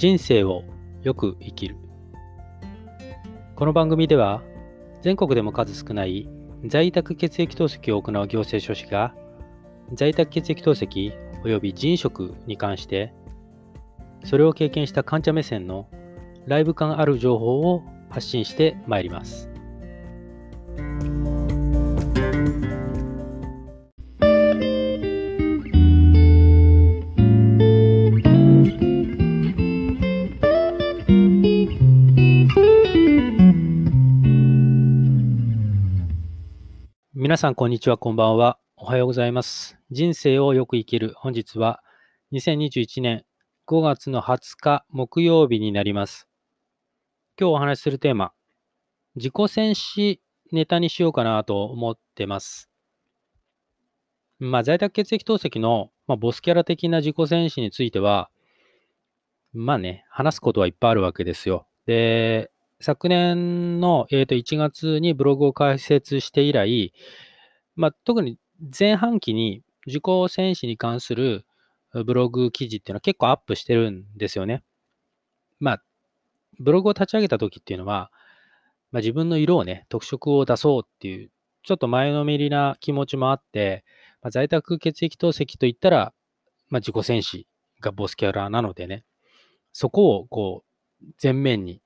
人生をよく生きるこの番組では全国でも数少ない在宅血液透析を行う行政書士が在宅血液透析及び人食に関してそれを経験した患者目線のライブ感ある情報を発信してまいります。皆さん、こんにちは、こんばんは。おはようございます。人生をよく生きる。本日は2021年5月の20日木曜日になります。今日お話しするテーマ、自己戦士ネタにしようかなと思ってます。まあ、在宅血液透析の、まあ、ボスキャラ的な自己戦士については、まあね、話すことはいっぱいあるわけですよ。で、昨年の、えー、と1月にブログを開設して以来、まあ、特に前半期に受講戦士に関するブログ記事っていうのは結構アップしてるんですよね。まあ、ブログを立ち上げた時っていうのは、まあ、自分の色をね、特色を出そうっていう、ちょっと前のめりな気持ちもあって、まあ、在宅血液透析といったら、まあ、自己戦士がボスキャラなのでね、そこをこう、前面に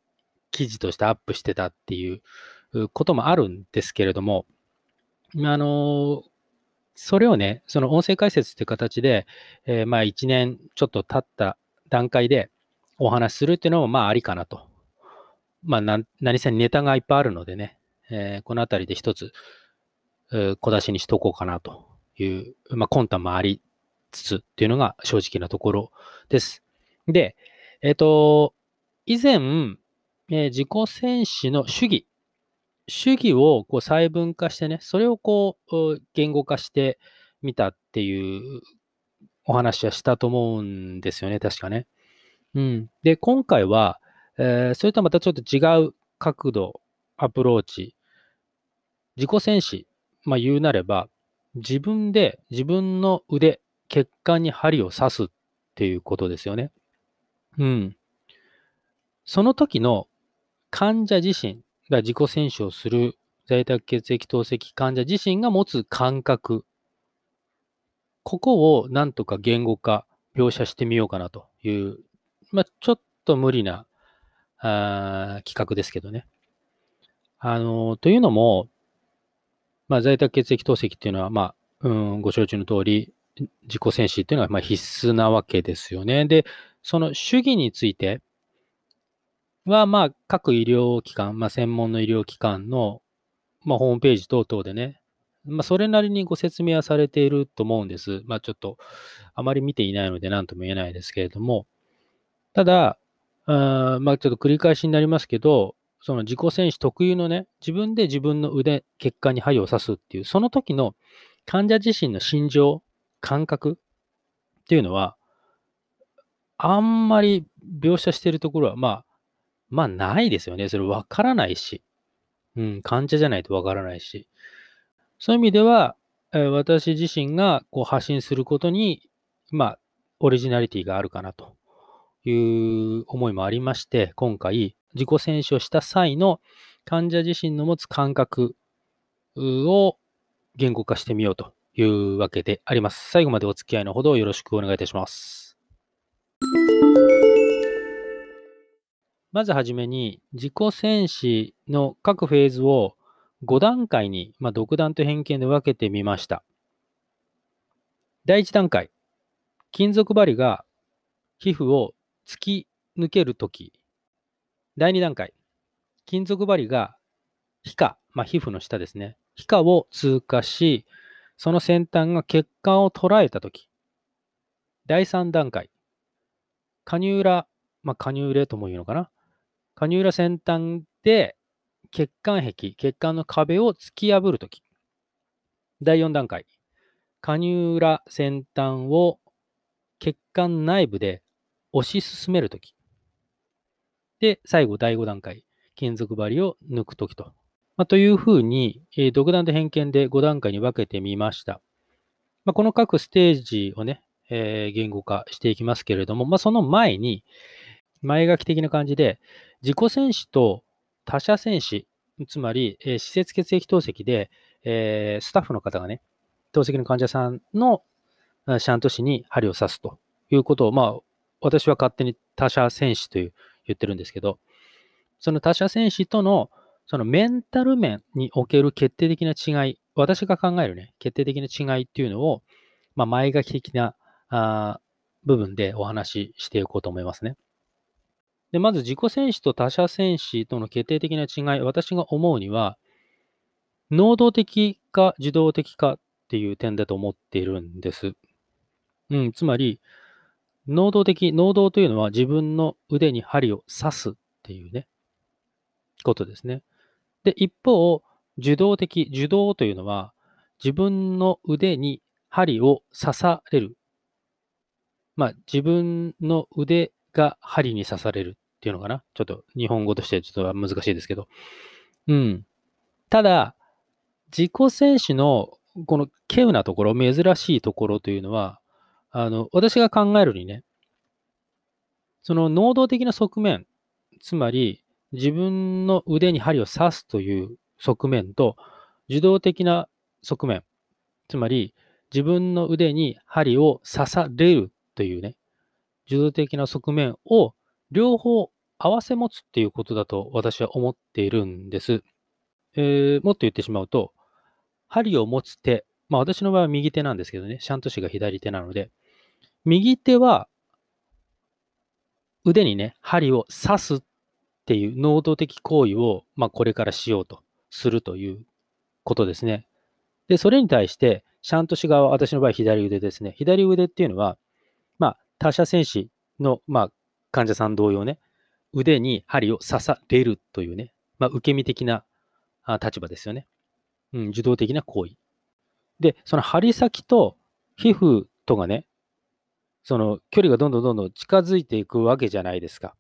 記事としてアップしてたっていうこともあるんですけれども、あの、それをね、その音声解説っていう形で、えー、まあ1年ちょっと経った段階でお話しするっていうのもまあありかなと。まあ何せネタがいっぱいあるのでね、えー、このあたりで一つ小出しにしとこうかなという、まあ魂胆もありつつっていうのが正直なところです。で、えっ、ー、と、以前、えー、自己戦士の主義。主義をこう細分化してね、それをこう言語化してみたっていうお話はしたと思うんですよね、確かね。うん。で、今回は、えー、それとはまたちょっと違う角度、アプローチ。自己戦士、まあ言うなれば、自分で自分の腕、血管に針を刺すっていうことですよね。うん。その時の患者自身が自己選手をする在宅血液透析患者自身が持つ感覚、ここをなんとか言語化、描写してみようかなという、まあ、ちょっと無理なあ企画ですけどね。あの、というのも、まあ、在宅血液透析っていうのは、まあ、うん、ご承知の通り、自己戦士っていうのはま必須なわけですよね。で、その主義について、は、まあ、各医療機関、まあ、専門の医療機関の、まあ、ホームページ等々でね、まあ、それなりにご説明はされていると思うんです。まあ、ちょっと、あまり見ていないので何とも言えないですけれども、ただ、あまあ、ちょっと繰り返しになりますけど、その自己選手特有のね、自分で自分の腕、血管に針を刺すっていう、その時の患者自身の心情、感覚っていうのは、あんまり描写しているところは、まあ、まあ、ないですよね。それ分からないし。うん、患者じゃないと分からないし。そういう意味では、えー、私自身がこう発信することに、まあ、オリジナリティがあるかなという思いもありまして、今回、自己選手をした際の患者自身の持つ感覚を言語化してみようというわけであります。最後までお付き合いのほどよろしくお願いいたします。まずはじめに、自己戦士の各フェーズを5段階に、まあ、独断と偏見で分けてみました。第1段階、金属針が皮膚を突き抜けるとき。第2段階、金属針が皮下、まあ、皮膚の下ですね。皮下を通過し、その先端が血管を捉えたとき。第3段階、カニューラ、まあ、カニューレとも言うのかな。加入裏先端で血管壁、血管の壁を突き破るとき。第4段階。加入裏先端を血管内部で押し進めるとき。で、最後、第5段階。金属針を抜くときと。まあ、というふうに、えー、独断と偏見で5段階に分けてみました。まあ、この各ステージをね、えー、言語化していきますけれども、まあ、その前に、前書き的な感じで、自己戦士と他者戦士、つまり、えー、施設血液透析で、えー、スタッフの方がね、透析の患者さんのシャント氏に針を刺すということを、まあ、私は勝手に他者戦士という言ってるんですけど、その他者戦士とのそのメンタル面における決定的な違い、私が考えるね、決定的な違いっていうのを、まあ、前書き的なあ部分でお話ししていこうと思いますね。で、まず自己戦士と他者戦士との決定的な違い、私が思うには、能動的か受動的かっていう点だと思っているんです。うん、つまり、能動的、能動というのは自分の腕に針を刺すっていうね、ことですね。で、一方、受動的、受動というのは自分の腕に針を刺される。まあ、自分の腕が針に刺されるっていうのかな？ちょっと日本語としてちょっと難しいですけど。うん。ただ、自己選手のこの稀有なところ、珍しいところというのは、あの、私が考えるにね、その能動的な側面、つまり自分の腕に針を刺すという側面と、受動的な側面、つまり自分の腕に針を刺されるというね、受動的な側面を両方合わせ持つっていうことだと私は思っているんです。えー、もっと言ってしまうと、針を持つ手、まあ私の場合は右手なんですけどね、シャント氏が左手なので、右手は腕にね、針を刺すっていう能動的行為を、まあ、これからしようとするということですね。で、それに対して、シャント氏側、私の場合左腕ですね。左腕っていうのは、まあ、他者戦士の、まあ、患者さん同様ね、腕に針を刺されるというね、まあ、受け身的な立場ですよね。うん、受動的な行為。で、その針先と皮膚とがね、その距離がどんどんどんどん近づいていくわけじゃないですか。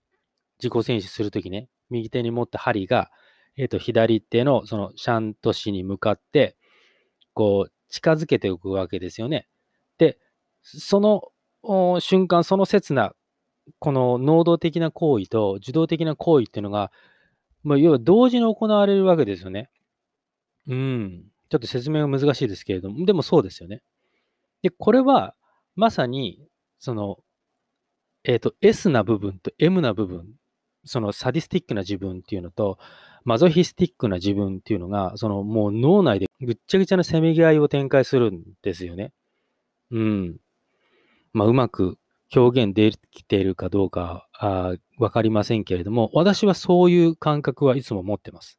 自己選手するときね、右手に持った針が、え、ー、と、左手のそのシャント氏に向かって、こう、近づけていくわけですよね。で、その瞬間、その刹那、この能動的な行為と受動的な行為っていうのが、まあ、要は同時に行われるわけですよね。うん。ちょっと説明は難しいですけれども、でもそうですよね。で、これは、まさに、その、えっ、ー、と、S な部分と M な部分、そのサディスティックな自分っていうのと、マゾヒスティックな自分っていうのが、そのもう脳内でぐっちゃぐちゃなせめぎ合いを展開するんですよね。うん。まあ、うまく表現できているかどうかわかりませんけれども、私はそういう感覚はいつも持ってます。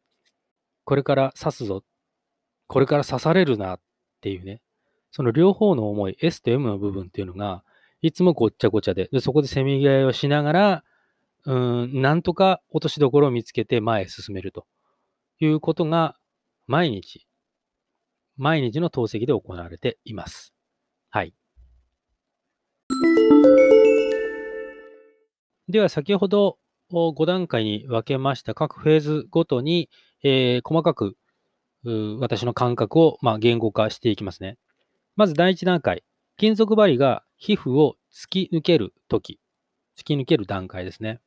これから刺すぞ。これから刺されるなっていうね。その両方の思い、S と M の部分っていうのが、いつもごっちゃごちゃで、でそこでせめぎ合いをしながら、うん、なんとか落としどころを見つけて前へ進めるということが、毎日、毎日の透析で行われています。はい。では、先ほど5段階に分けました各フェーズごとに、えー、細かく私の感覚を、まあ、言語化していきますね。まず第1段階。金属針が皮膚を突き抜けるとき、突き抜ける段階ですね。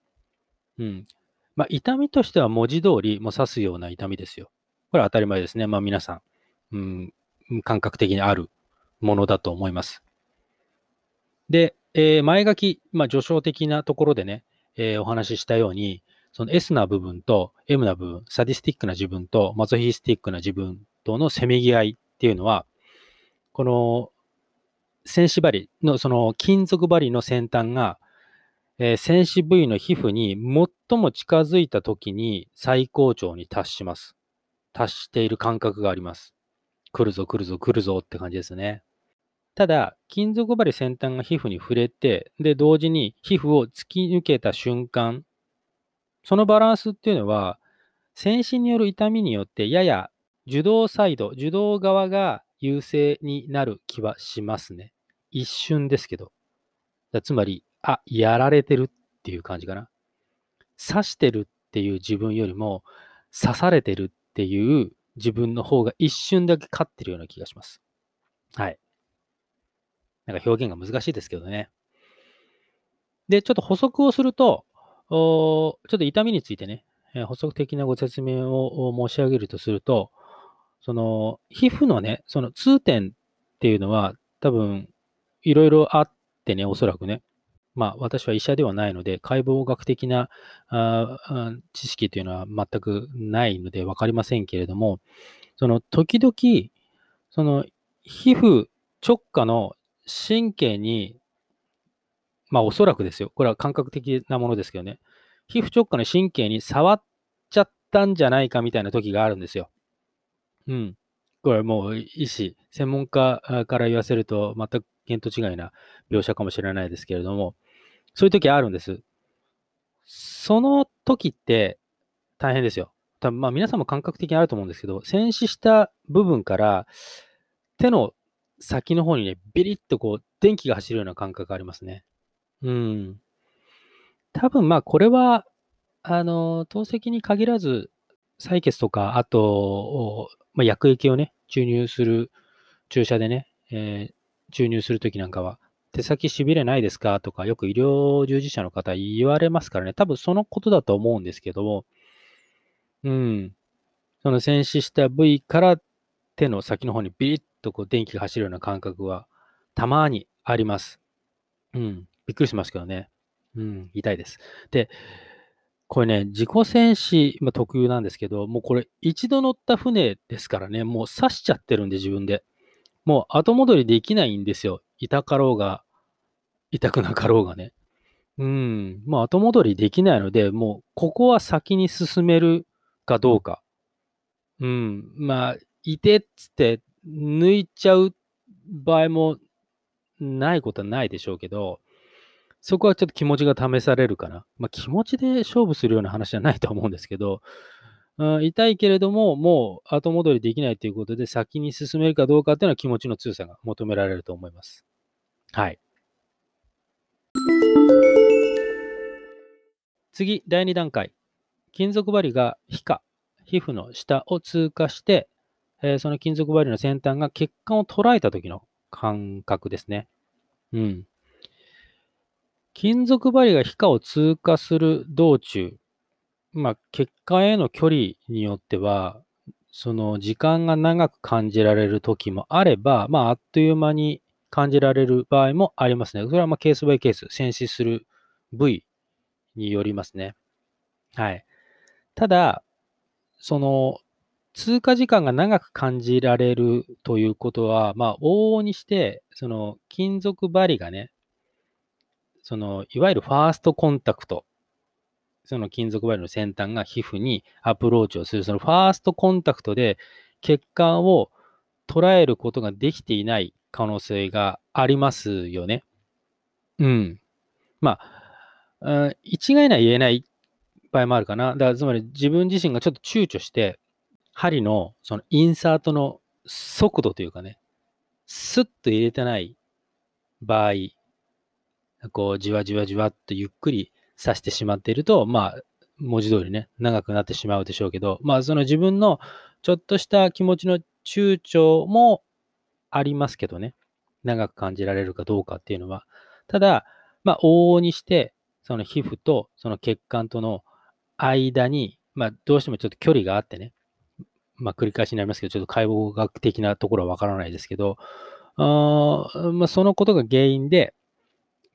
うん。まあ、痛みとしては文字通りも刺すような痛みですよ。これは当たり前ですね。まあ、皆さん、うん、感覚的にあるものだと思います。で、えー、前書き、まあ、序章的なところでね、えー、お話ししたように、その S な部分と M な部分、サディスティックな自分とマゾヒスティックな自分とのせめぎ合いっていうのは、この戦士針の、その金属針の先端が、えー、戦士部位の皮膚に最も近づいた時に最高潮に達します。達している感覚があります。来るぞ来るぞ来るぞって感じですね。ただ、金属針先端が皮膚に触れて、で、同時に皮膚を突き抜けた瞬間、そのバランスっていうのは、戦士による痛みによってやや受動サイド、受動側が優勢になる気はしますね。一瞬ですけど。つまり、あ、やられてるっていう感じかな。刺してるっていう自分よりも、刺されてるっていう自分の方が一瞬だけ勝ってるような気がします。はい。なんか表現が難しいですけどね。で、ちょっと補足をすると、ちょっと痛みについてね、え補足的なご説明を申し上げるとすると、その皮膚のね、その痛点っていうのは多分いろいろあってね、おそらくね。まあ私は医者ではないので、解剖学的なあ知識というのは全くないので分かりませんけれども、その時々、その皮膚直下の神経に、まあおそらくですよ。これは感覚的なものですけどね。皮膚直下の神経に触っちゃったんじゃないかみたいな時があるんですよ。うん。これもう医師、専門家から言わせると全く見当違いな描写かもしれないですけれども、そういう時あるんです。その時って大変ですよ。多分まあ皆さんも感覚的にあると思うんですけど、戦死した部分から手の先の方にね、ビリッとこう電気が走るような感覚がありますね。うん。多分まあこれは、あの、透析に限らず、採血とか、あと、おまあ、薬液をね、注入する、注射でね、えー注入するときなんかは、手先しびれないですか？とか、よく医療従事者の方言われますからね、多分そのことだと思うんですけども、うん、その戦死した部位から手の先の方にビリッとこう電気が走るような感覚はたまにあります。うん、びっくりしますけどね。うん、痛いです。で、これね、自己戦死、まあ、特有なんですけど、もうこれ一度乗った船ですからね、もう刺しちゃってるんで自分で。もう後戻りできないんですよ。痛かろうが、痛くなかろうがね。うん。もう後戻りできないので、もうここは先に進めるかどうか。うん。まあ、いてっつって抜いちゃう場合もないことはないでしょうけど、そこはちょっと気持ちが試されるかな。まあ気持ちで勝負するような話じゃないと思うんですけど、うん、痛いけれども、もう後戻りできないということで、先に進めるかどうかっていうのは気持ちの強さが求められると思います。はい。次、第2段階。金属針が皮下、皮膚の下を通過して、えその金属針の先端が血管を捉えた時の感覚ですね。うん。金属針が皮下を通過する道中、まあ、血管への距離によっては、その時間が長く感じられる時もあれば、まあ、あっという間に感じられる場合もありますね。それはまあケースバイケース、戦死する部位によりますね。はい。ただ、その、通過時間が長く感じられるということは、まあ、往々にして、その、金属針がね、その、いわゆるファーストコンタクト、その金属針の先端が皮膚にアプローチをする、そのファーストコンタクトで血管を捉えることができていない可能性がありますよね。うん。まあ、一概には言えない場合もあるかな。だからつまり自分自身がちょっと躊躇して、針のそのインサートの速度というかね、スッと入れてない場合、こうじわじわじわっとゆっくり刺してしまっていると、まあ、文字通りね、長くなってしまうでしょうけど、まあ、その自分のちょっとした気持ちの躊躇もありますけどね、長く感じられるかどうかっていうのは。ただ、まあ、往々にして、その皮膚とその血管との間に、まあ、どうしてもちょっと距離があってね、まあ、繰り返しになりますけど、ちょっと解剖学的なところはわからないですけど、あまあ、そのことが原因で、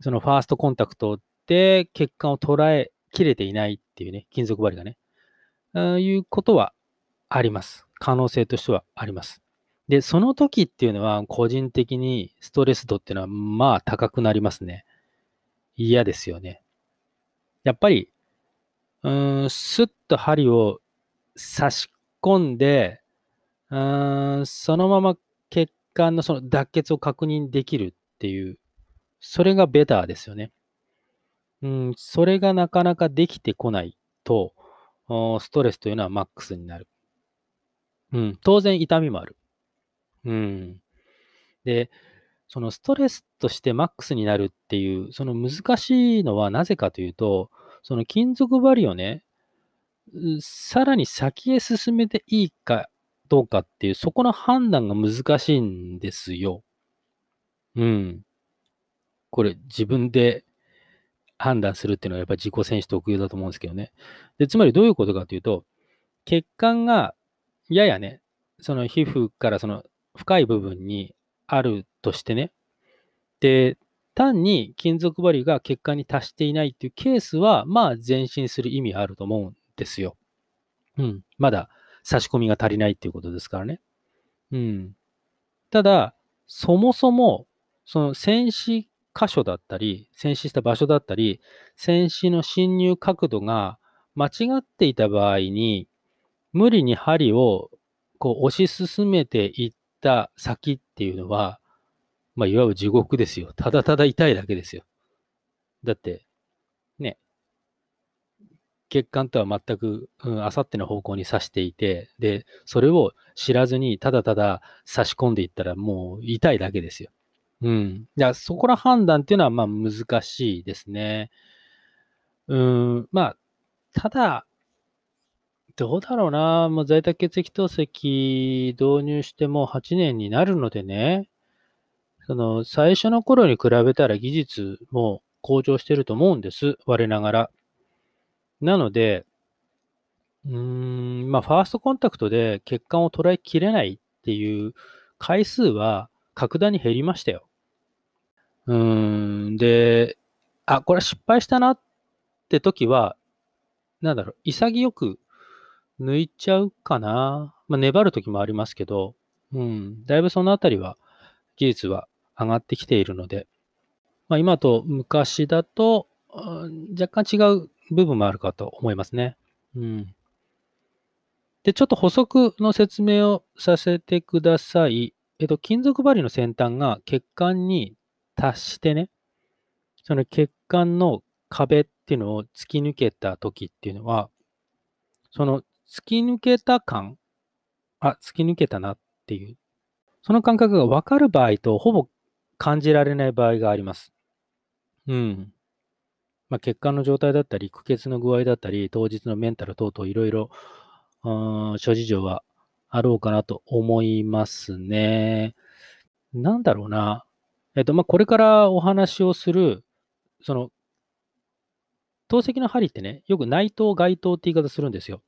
そのファーストコンタクトで血管を捉えきれていないっていうね、金属針がね、あいうことはあります。可能性としてはあります。で、その時っていうのは、個人的にストレス度っていうのは、まあ高くなりますね。嫌ですよね。やっぱり、うん、スッと針を差し込んで、うーん、そのまま血管のその脱血を確認できるっていう、それがベターですよね。うん、それがなかなかできてこないと、ストレスというのはマックスになる。うん、当然痛みもある。うん。で、そのストレスとしてマックスになるっていう、その難しいのはなぜかというと、その金属針をね、さらに先へ進めていいかどうかっていう、そこの判断が難しいんですよ。うん。これ自分で判断するっていうのはやっぱり自己選手特有だと思うんですけどね。で、つまりどういうことかというと、血管がややね、その皮膚からその深い部分にあるとしてね、で、単に金属針が血管に達していないっていうケースは、まあ前進する意味あると思うんですよ。うん。まだ差し込みが足りないっていうことですからね。うん。ただ、そもそも、その戦死箇所だったり、戦死した場所だったり、戦死の侵入角度が間違っていた場合に、無理に針をこう推し進めていった先っていうのは、まあ、いわゆる地獄ですよ。ただただ痛いだけですよ。だって、ね、血管とは全く、あさっての方向に刺していて、で、それを知らずにただただ差し込んでいったらもう痛いだけですよ。うん。じゃそこら判断っていうのはまあ難しいですね。うん、まあ、ただ、どうだろうな。もう在宅血液透析導入してもう8年になるのでね、その最初の頃に比べたら技術も向上してると思うんです。我ながら。なので、うーん、まあ、ファーストコンタクトで血管を捉えきれないっていう回数は格段に減りましたよ。うーん、で、あ、これ失敗したなって時は、なんだろう、潔く抜いちゃうかな。まあ、粘る時もありますけど、うん、だいぶそのあたりは技術は上がってきているので、まあ、今と昔だと、若干違う部分もあるかと思いますね。うん。で、ちょっと補足の説明をさせてください。えっと、金属針の先端が血管に達してね、その血管の壁っていうのを突き抜けた時っていうのは、その突き抜けた感、あ、突き抜けたなっていう、その感覚が分かる場合とほぼ感じられない場合があります。うん。まあ、血管の状態だったり、苦血の具合だったり、当日のメンタル等々いろいろ、諸事情はあろうかなと思いますね。なんだろうな。えっと、まあ、これからお話をする、その、透析の針ってね、よく内頭外頭って言い方するんですよ。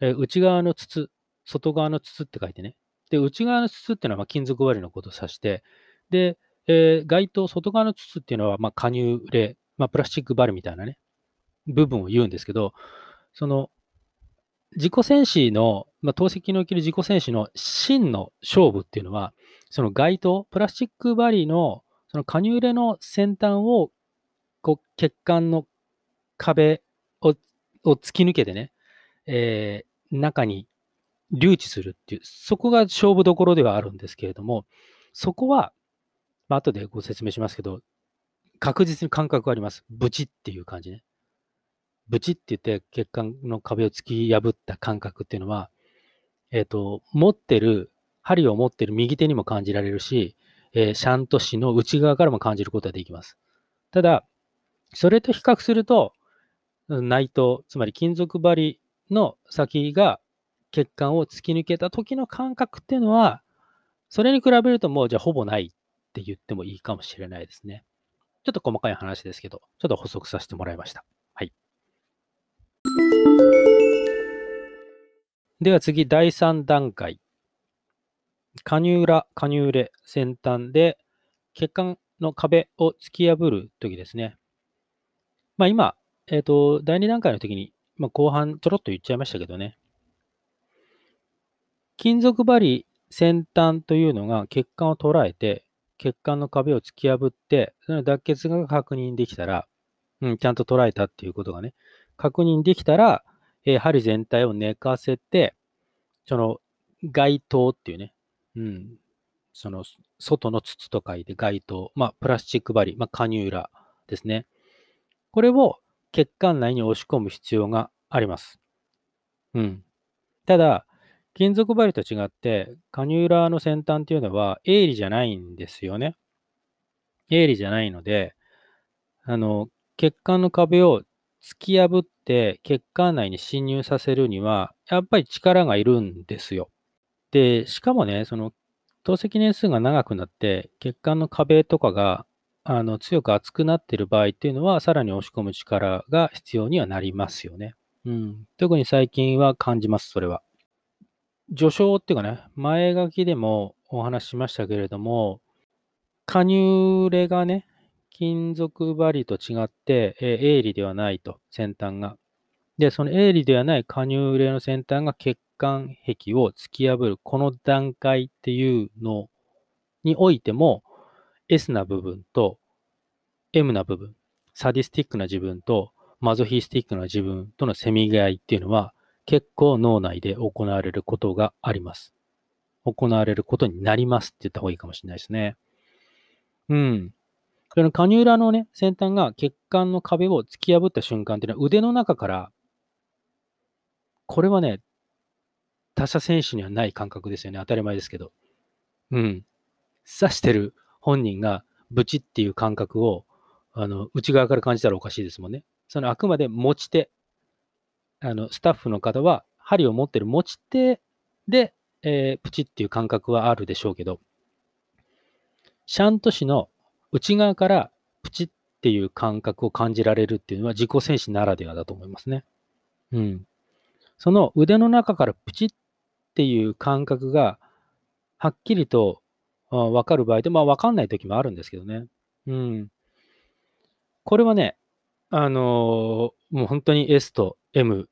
え内側の筒、外側の筒って書いてね。で、内側の筒っていうのはま金属割りのことを指して、で、えー、外頭、外側の筒っていうのはま加入例、まあ、プラスチックバルみたいなね、部分を言うんですけど、その、自己戦士の、まあ、透析における自己戦士の真の勝負っていうのは、その街灯、プラスチックバリの、その加入レの先端を、こう、血管の壁をを突き抜けてね、えー、中に留置するっていう、そこが勝負どころではあるんですけれども、そこは、まあ、後でご説明しますけど、確実に感覚があります。ブチっていう感じね。ブチって言って血管の壁を突き破った感覚っていうのは、えっ、ー、と、持ってる、針を持ってる右手にも感じられるし、えー、シャント紙の内側からも感じることができます。ただ、それと比較すると、内頭、つまり金属針の先が血管を突き抜けた時の感覚っていうのは、それに比べるともうじゃあほぼないって言ってもいいかもしれないですね。ちょっと細かい話ですけど、ちょっと補足させてもらいました。はい。では次、第3段階。加入裏、加入レ、先端で血管の壁を突き破るときですね。まあ今、えっ、ー、と、第2段階の時に、まあ後半ちょろっと言っちゃいましたけどね。金属針先端というのが血管を捉えて、血管の壁を突き破って、その脱血が確認できたら、うん、ちゃんと捉えたっていうことがね、確認できたら、えー、針全体を寝かせて、その街灯っていうね、うん、その外の筒と書いて街灯、まあプラスチック針、まあカニューラですね。これを血管内に押し込む必要があります。うん。ただ、金属針と違って、カニューラーの先端っていうのは鋭利じゃないんですよね。鋭利じゃないので、あの、血管の壁を突き破って血管内に侵入させるには、やっぱり力がいるんですよ。で、しかもね、その、透析年数が長くなって、血管の壁とかがあの強く熱くなっている場合っていうのは、さらに押し込む力が必要にはなりますよね。うん。特に最近は感じます、それは。序章っていうかね、前書きでもお話ししましたけれども、加入れがね、金属針と違って、え鋭利ではないと、先端が。で、その鋭利ではない加入れの先端が血管壁を突き破る、この段階っていうのにおいても、S な部分と M な部分、サディスティックな自分とマゾヒスティックな自分とのせめぎ合いっていうのは結構脳内で行われることがあります。行われることになりますって言った方がいいかもしれないですね。うん。そのカニューラのね、先端が血管の壁を突き破った瞬間っていうのは腕の中から、これはね、他者選手にはない感覚ですよね。当たり前ですけど。うん。刺してる本人がブチっていう感覚を、あの、内側から感じたらおかしいですもんね。そのあくまで持ち手。あの、スタッフの方は、針を持ってる持ち手で、えー、プチっていう感覚はあるでしょうけど、シャント氏の内側からプチっていう感覚を感じられるっていうのは自己戦士ならではだと思いますね。うん。その腕の中からプチっていう感覚がはっきりとわかる場合で、まあわかんない時もあるんですけどね。うん。これはね、あのー、もう本当に S と M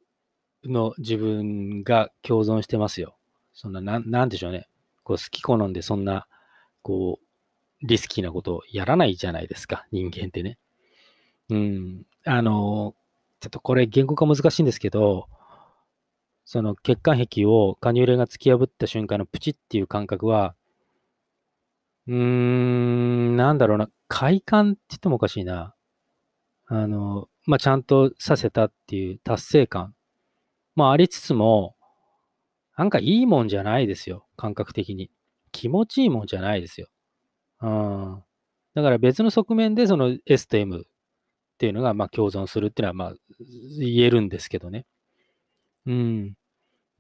の自分が共存してますよ。そんな、なん、なんでしょうね。こう好き好んでそんな、こう、リスキーなことをやらないじゃないですか、人間ってね。うん。あの、ちょっとこれ言語化難しいんですけど、その血管壁をカニューレが突き破った瞬間のプチっていう感覚は、うーん、なんだろうな、快感って言ってもおかしいな。あの、まあ、ちゃんとさせたっていう達成感。まあ、ありつつも、なんかいいもんじゃないですよ。感覚的に。気持ちいいもんじゃないですよ。うん。だから別の側面でその S と M っていうのがまあ共存するっていうのはまあ言えるんですけどね。うん。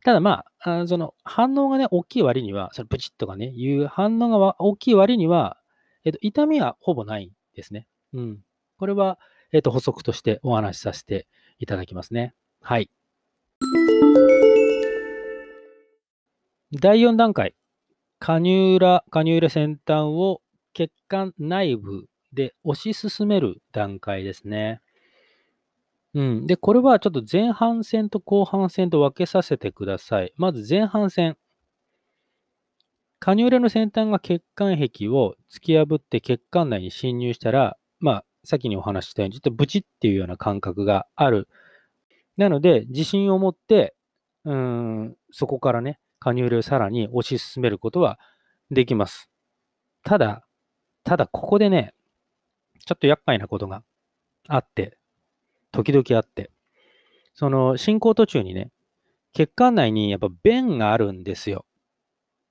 ただまあ、あその反応がね、大きい割には、そのプチッとかね、いう反応が大きい割には、えっと、痛みはほぼないんですね。うん。これは、えっと、補足としてお話しさせていただきますね。はい。第4段階、加入裏、加入裏先端を血管内部で押し進める段階ですね。うん。で、これはちょっと前半戦と後半戦と分けさせてください。まず前半戦。カニューレの先端が血管壁を突き破って血管内に侵入したら、まあ、先にお話ししたように、ちょっとブチっていうような感覚がある。なので、自信を持って、うん、そこからね、加入をさらに推し進めることはできます。ただ、ただここでね、ちょっと厄介なことがあって、時々あって、その進行途中にね、血管内にやっぱ弁があるんですよ。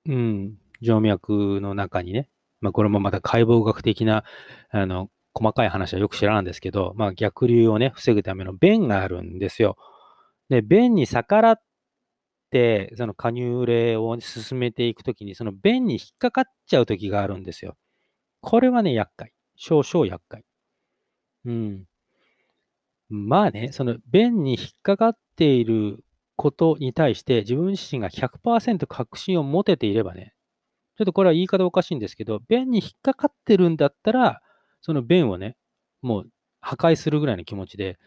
うん、静脈の中にね。まあこれもまた解剖学的な、あの、細かい話はよく知らないんですけど、まあ逆流をね、防ぐための弁があるんですよ。で、弁に逆らって、その加入例を進めていくときに、その弁に引っかかっちゃうときがあるんですよ。これはね、厄介。少々厄介。うん。まあね、その弁に引っかかっていることに対して自分自身が100%確信を持てていればね、ちょっとこれは言い方おかしいんですけど、弁に引っかかってるんだったら、その弁をね、もう破壊するぐらいの気持ちで、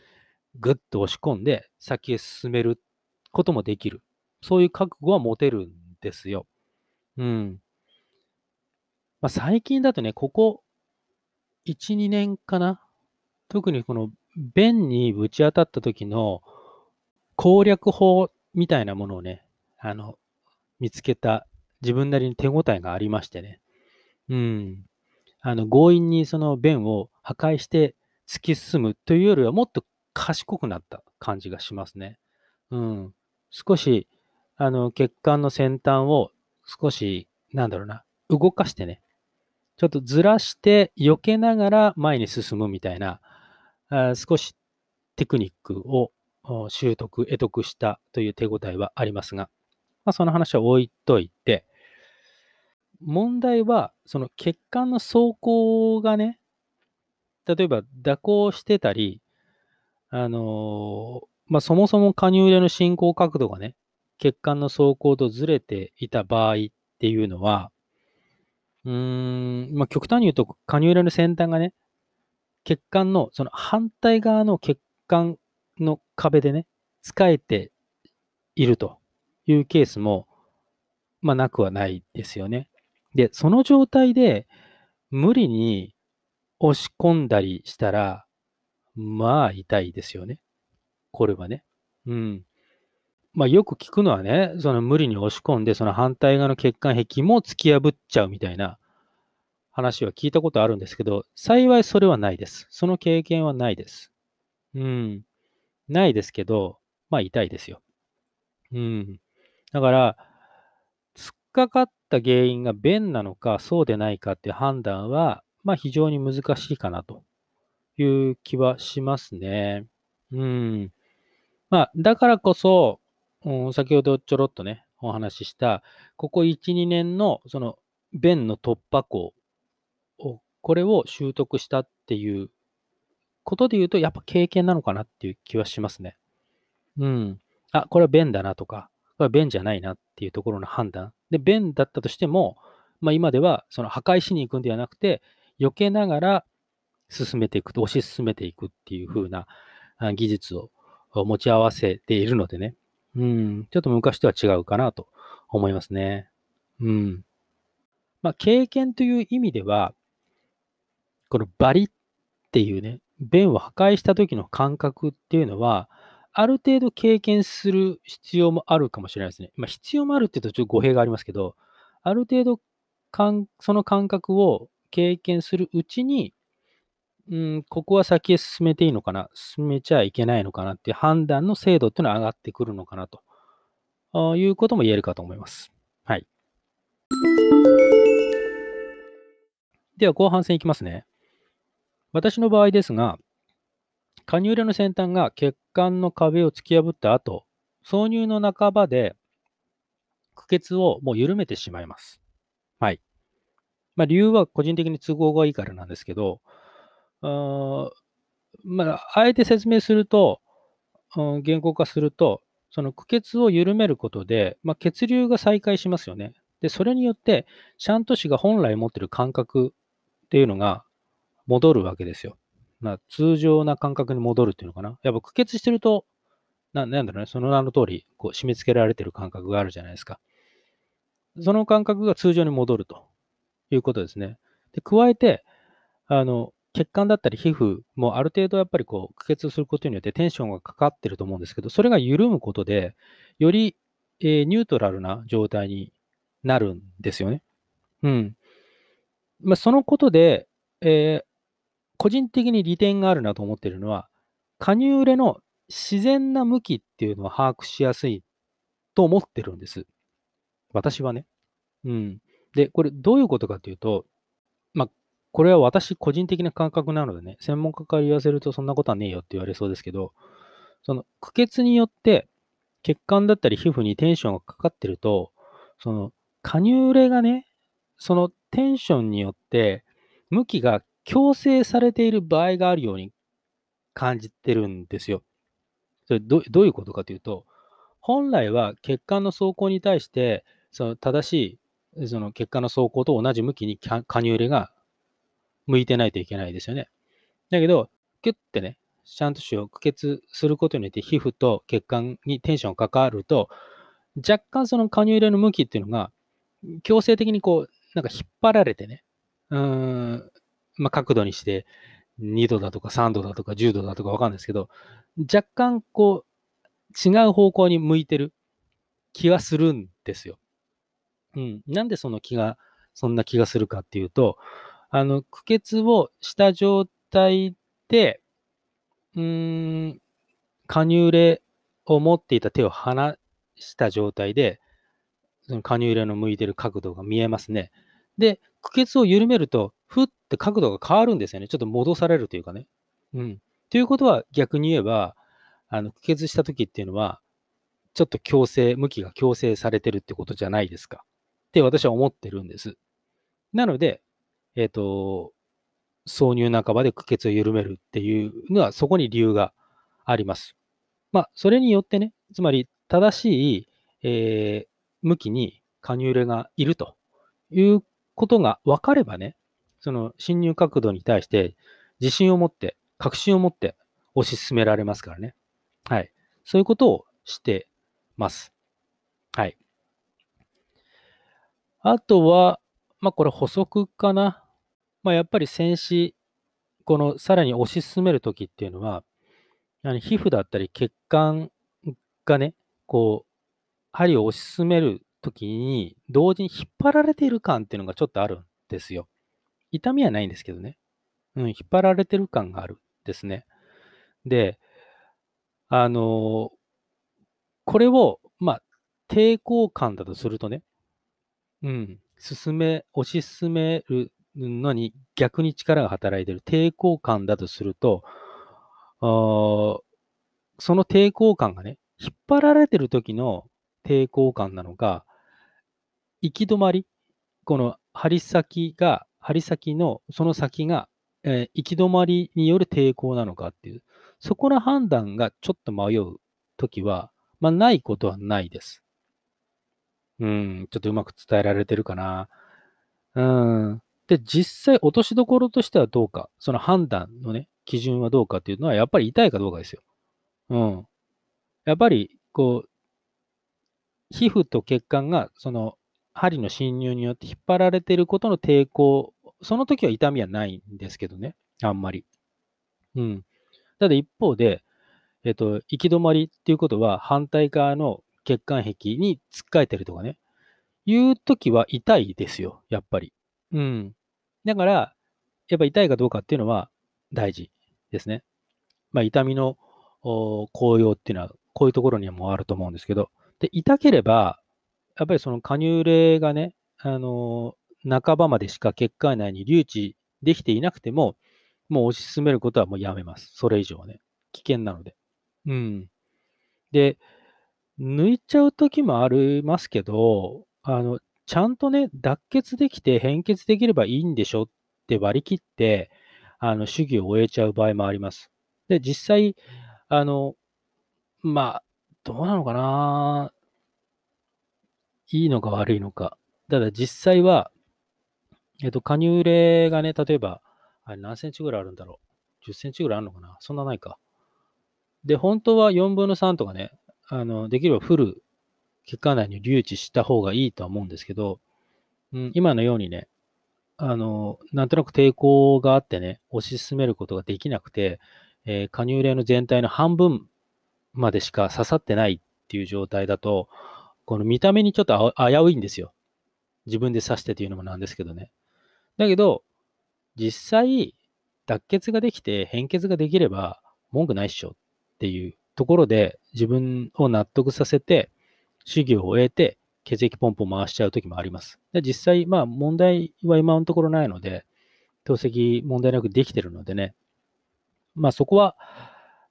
ぐっと押し込んで先へ進めることもできる。そういう覚悟は持てるんですよ。うん。まあ、最近だとね、ここ1、2年かな特にこの弁にぶち当たった時の攻略法みたいなものをね、あの、見つけた自分なりに手応えがありましてね。うん。あの、強引にその弁を破壊して突き進むというよりはもっと賢くなった感じがしますね。うん。少しあの、血管の先端を少し、なんだろうな、動かしてね、ちょっとずらして避けながら前に進むみたいな、あ少しテクニックを習得、得得したという手応えはありますが、まあ、その話は置いといて、問題は、その血管の走行がね、例えば蛇行してたり、あのーまあ、そもそも加入入れの進行角度がね、血管の走行とずれていた場合っていうのは、うーん、まあ、極端に言うと、加入れの先端がね、血管のその反対側の血管の壁でね、使えているというケースも、まあ、なくはないですよね。で、その状態で無理に押し込んだりしたら、まあ痛いですよね。これはね。うん。まあよく聞くのはね、その無理に押し込んで、その反対側の血管壁も突き破っちゃうみたいな話は聞いたことあるんですけど、幸いそれはないです。その経験はないです。うん。ないですけど、まあ痛いですよ。うん。だから、突っかかってた原因が便なのか、そうでないかっていう判断は、まあ非常に難しいかなという気はしますね。うん。まあ、だからこそ、うん、先ほどちょろっとね、お話しした、ここ1、2年のその便の突破口を、これを習得したっていうことで言うと、やっぱ経験なのかなっていう気はしますね。うん。あ、これは便だなとか、は便じゃないなっていうところの判断。で、便だったとしても、まあ今ではその破壊しに行くんではなくて、避けながら進めていくと、推し進めていくっていう風な技術を持ち合わせているのでね。うん、ちょっと昔とは違うかなと思いますね。うん。まあ、経験という意味では、このバリっていうね、弁を破壊した時の感覚っていうのは、ある程度経験する必要もあるかもしれないですね。まあ、必要もあるって言うとちょっと語弊がありますけど、ある程度かん、その感覚を経験するうちに、うん、ここは先へ進めていいのかな、進めちゃいけないのかなっていう判断の精度っていうのは上がってくるのかなということも言えるかと思います。はい。では後半戦いきますね。私の場合ですが、加入れの先端が血管の壁を突き破った後、挿入の半ばで苦血をもう緩めてしまいます。はい。まあ、理由は個人的に都合がいいからなんですけど、あまあ、あえて説明すると、うん、言語化すると、その苦血を緩めることで、まあ、血流が再開しますよね。で、それによって、シャント氏が本来持ってる感覚っていうのが戻るわけですよ。まあ、通常な感覚に戻るっていうのかな？やっぱ苦血してると、ななんだろうね、その名の通り、こう、締め付けられてる感覚があるじゃないですか。その感覚が通常に戻るということですね。で、加えて、あの、血管だったり皮膚もある程度やっぱりこう、苦血することによってテンションがかかってると思うんですけど、それが緩むことで、より、えー、ニュートラルな状態になるんですよね。うん。まあ、そのことで、えー、個人的に利点があるなと思ってるのは、加入入れの自然な向きっていうのを把握しやすいと思ってるんです。私はね。うん。で、これどういうことかというと、まあ、これは私個人的な感覚なのでね、専門家から言わせるとそんなことはねえよって言われそうですけど、その苦血によって血管だったり皮膚にテンションがかかってると、その加入れがね、そのテンションによって向きが強制されている場合があるように感じてるんですよ。それどどういうことかというと、本来は血管の走行に対して、その正しいその血管の走行と同じ向きに加入れが向いてないといけないですよね。だけど、キュッてね、ちゃんと血を苦血することによって皮膚と血管にテンションがかかると、若干その加入入れの向きっていうのが、強制的にこう、なんか引っ張られてね、うん、まあ、角度にして2度だとか3度だとか10度だとかわかんないですけど、若干こう、違う方向に向いてる気がするんですよ。うん。なんでその気が、そんな気がするかっていうと、あの、苦血をした状態で、うーん、加入れを持っていた手を離した状態で、その加入れの向いてる角度が見えますね。で、苦血を緩めると、ふって角度が変わるんですよね。ちょっと戻されるというかね。うん。ということは逆に言えば、あの、苦血した時っていうのは、ちょっと強制、向きが強制されてるってことじゃないですか。って私は思ってるんです。なので、えっ、ー、と、挿入半ばで苦血を緩めるっていうのは、そこに理由があります。まあ、それによってね、つまり正しい、えー、向きに加入れがいるということが分かればね、その侵入角度に対して自信を持って、確信を持って推し進められますからね。はい。そういうことをしてます。はい。あとは、まあこれ補足かな。まあやっぱり戦士、このさらに推し進めるときっていうのは、皮膚だったり血管がね、こう、針を推し進めるときに、同時に引っ張られている感っていうのがちょっとあるんですよ。痛みはないんですけどね。うん、引っ張られてる感があるですね。で、あのこれを、まあ、抵抗感だとするとね、うん、進め、推し進めるのに逆に力が働いてる抵抗感だとすると、その抵抗感がね、引っ張られてる時の抵抗感なのか、行き止まり、この針先が、針先のその先が、えー、行き止まりによる抵抗なのかっていう、そこの判断がちょっと迷うときは、まあ、ないことはないです。うん、ちょっとうまく伝えられてるかな。うん。で、実際落としどころとしてはどうか、その判断のね、基準はどうかっていうのは、やっぱり痛いかどうかですよ。うん。やっぱり、こう、皮膚と血管が、その、針の侵入によって引っ張られていることの抵抗、その時は痛みはないんですけどね、あんまり。うん。ただ一方で、えっ、と、行き止まりっていうことは、反対側の血管壁につっかえてるとかね、いう時は痛いですよ、やっぱり。うん。だから、やっぱ痛いかどうかっていうのは大事ですね。まあ、痛みの効用っていうのは、こういうところにはもうあると思うんですけど、で、痛ければ、やっぱりその加入例がね、あの半ばまでしか血管内に留置できていなくても、もう推し進めることはもうやめます。それ以上はね。危険なので。うん。で、抜いちゃう時もありますけど、あの、ちゃんとね、脱血できて変血できればいいんでしょって割り切って、あの、主義を終えちゃう場合もあります。で、実際、あの、まあ、どうなのかな。いいのか悪いのか。ただ実際は、えっと、加入例がね、例えば、あれ何センチぐらいあるんだろう。10センチぐらいあるのかなそんなないか。で、本当は4分の3とかね、あの、できればフル血管内に留置した方がいいとは思うんですけど、うん、今のようにね、あの、なんとなく抵抗があってね、推し進めることができなくて、えー、加入例の全体の半分までしか刺さってないっていう状態だと、この見た目にちょっと危ういんですよ。自分で刺してというのもなんですけどね。だけど、実際、脱血ができて変血ができれば文句ないっしょっていうところで自分を納得させて、主義を終えて血液ポンプを回しちゃう時もあります。で実際、まあ問題は今のところないので、透析問題なくできてるのでね、まあそこは、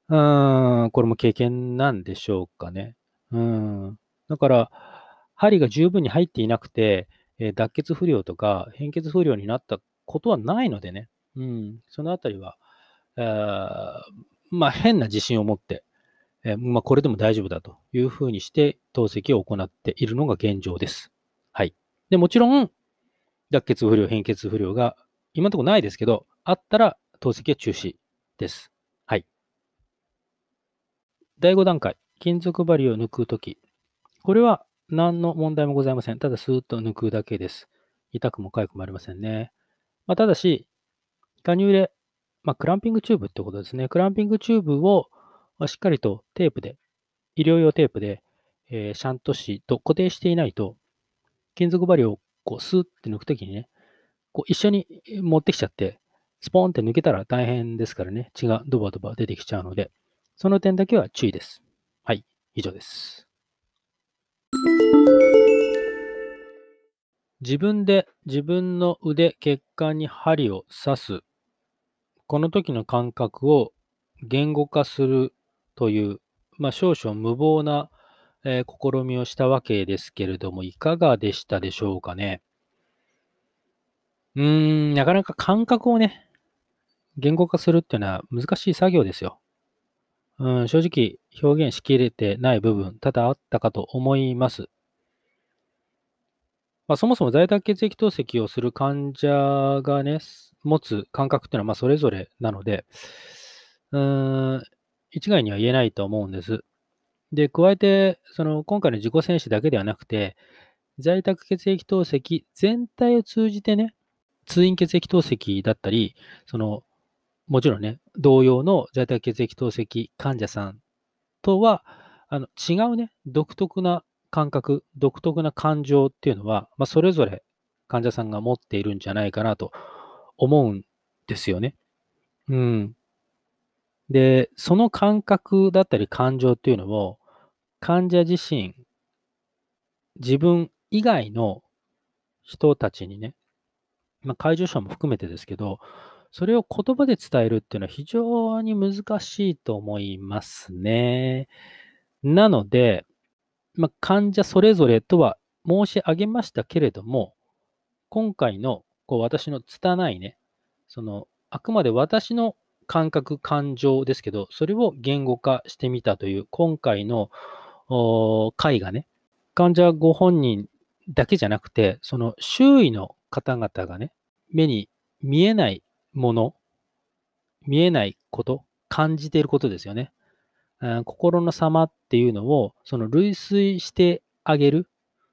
うーん、これも経験なんでしょうかね。うん。だから、針が十分に入っていなくて、えー、脱血不良とか変血不良になったことはないのでね、うん、そのあたりは、まあ、変な自信を持って、えー、まあ、これでも大丈夫だというふうにして透析を行っているのが現状です。はい。で、もちろん、脱血不良、変血不良が今のところないですけど、あったら透析は中止です。はい。第5段階、金属針を抜くとき。これは何の問題もございません。ただスーッと抜くだけです。痛くも痒くもありませんね。まあ、ただし、加入れまあ、クランピングチューブってことですね。クランピングチューブをしっかりとテープで、医療用テープで、えー、シャント紙と固定していないと、金属針をこうスーって抜くときにね、こう一緒に持ってきちゃって、スポーンって抜けたら大変ですからね、血がドバドバ出てきちゃうので、その点だけは注意です。はい、以上です。自分で自分の腕、血管に針を刺すこの時の感覚を言語化するという、まあ、少々無謀な、えー、試みをしたわけですけれども、いかがでしたでしょうかね。うーん、なかなか感覚をね、言語化するっていうのは難しい作業ですよ。うん、正直表現しきれてない部分多々あったかと思います。まあ、そもそも在宅血液透析をする患者がね、持つ感覚っていうのはまそれぞれなので、うーん、一概には言えないと思うんです。で、加えて、その今回の自己戦士だけではなくて、在宅血液透析全体を通じてね、通院血液透析だったり、その、もちろんね、同様の在宅血液透析患者さんとは、あの違うね、独特な感覚、独特な感情っていうのは、まあ、それぞれ患者さんが持っているんじゃないかなと思うんですよね。うん。で、その感覚だったり感情っていうのを、患者自身、自分以外の人たちにね、まあ、介助者も含めてですけど、それを言葉で伝えるっていうのは非常に難しいと思いますね。なので、まあ、患者それぞれとは申し上げましたけれども、今回のこう私の拙いね、そのあくまで私の感覚、感情ですけど、それを言語化してみたという今回の回がね、患者ご本人だけじゃなくて、その周囲の方々がね、目に見えないもの、見えないこと、感じていることですよね。心の様っていうのを、その類推してあげる、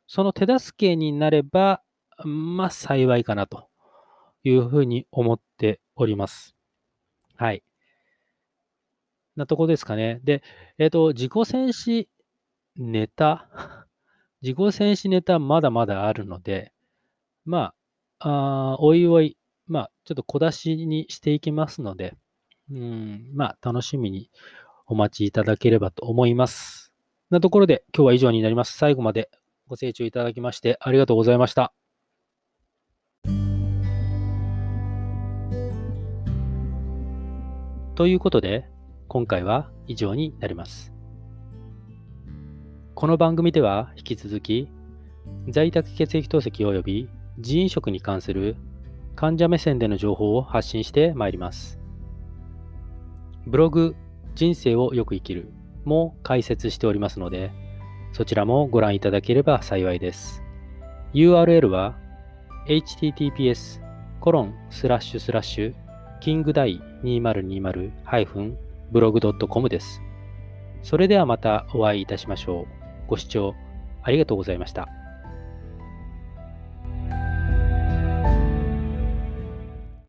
その手助けになれば、まあ幸いかなというふうに思っております。はい。なとこですかね。で、えっ、ー、と、自己戦士ネタ、自己戦士ネタまだまだあるので、まあ、あおいおい、まあ、ちょっと小出しにしていきますので、うん、まあ、楽しみにお待ちいただければと思います。なところで今日は以上になります。最後までご清聴いただきましてありがとうございました。ということで、今回は以上になります。この番組では引き続き、在宅血液透析及び人員食に関する患者目線での情報を発信してまいります。ブログ、人生をよく生きるも解説しておりますので、そちらもご覧いただければ幸いです。URL は https コロンスラッシュスラッシュキングダイ2020 blog.com です。それではまたお会いいたしましょう。ご視聴ありがとうございました。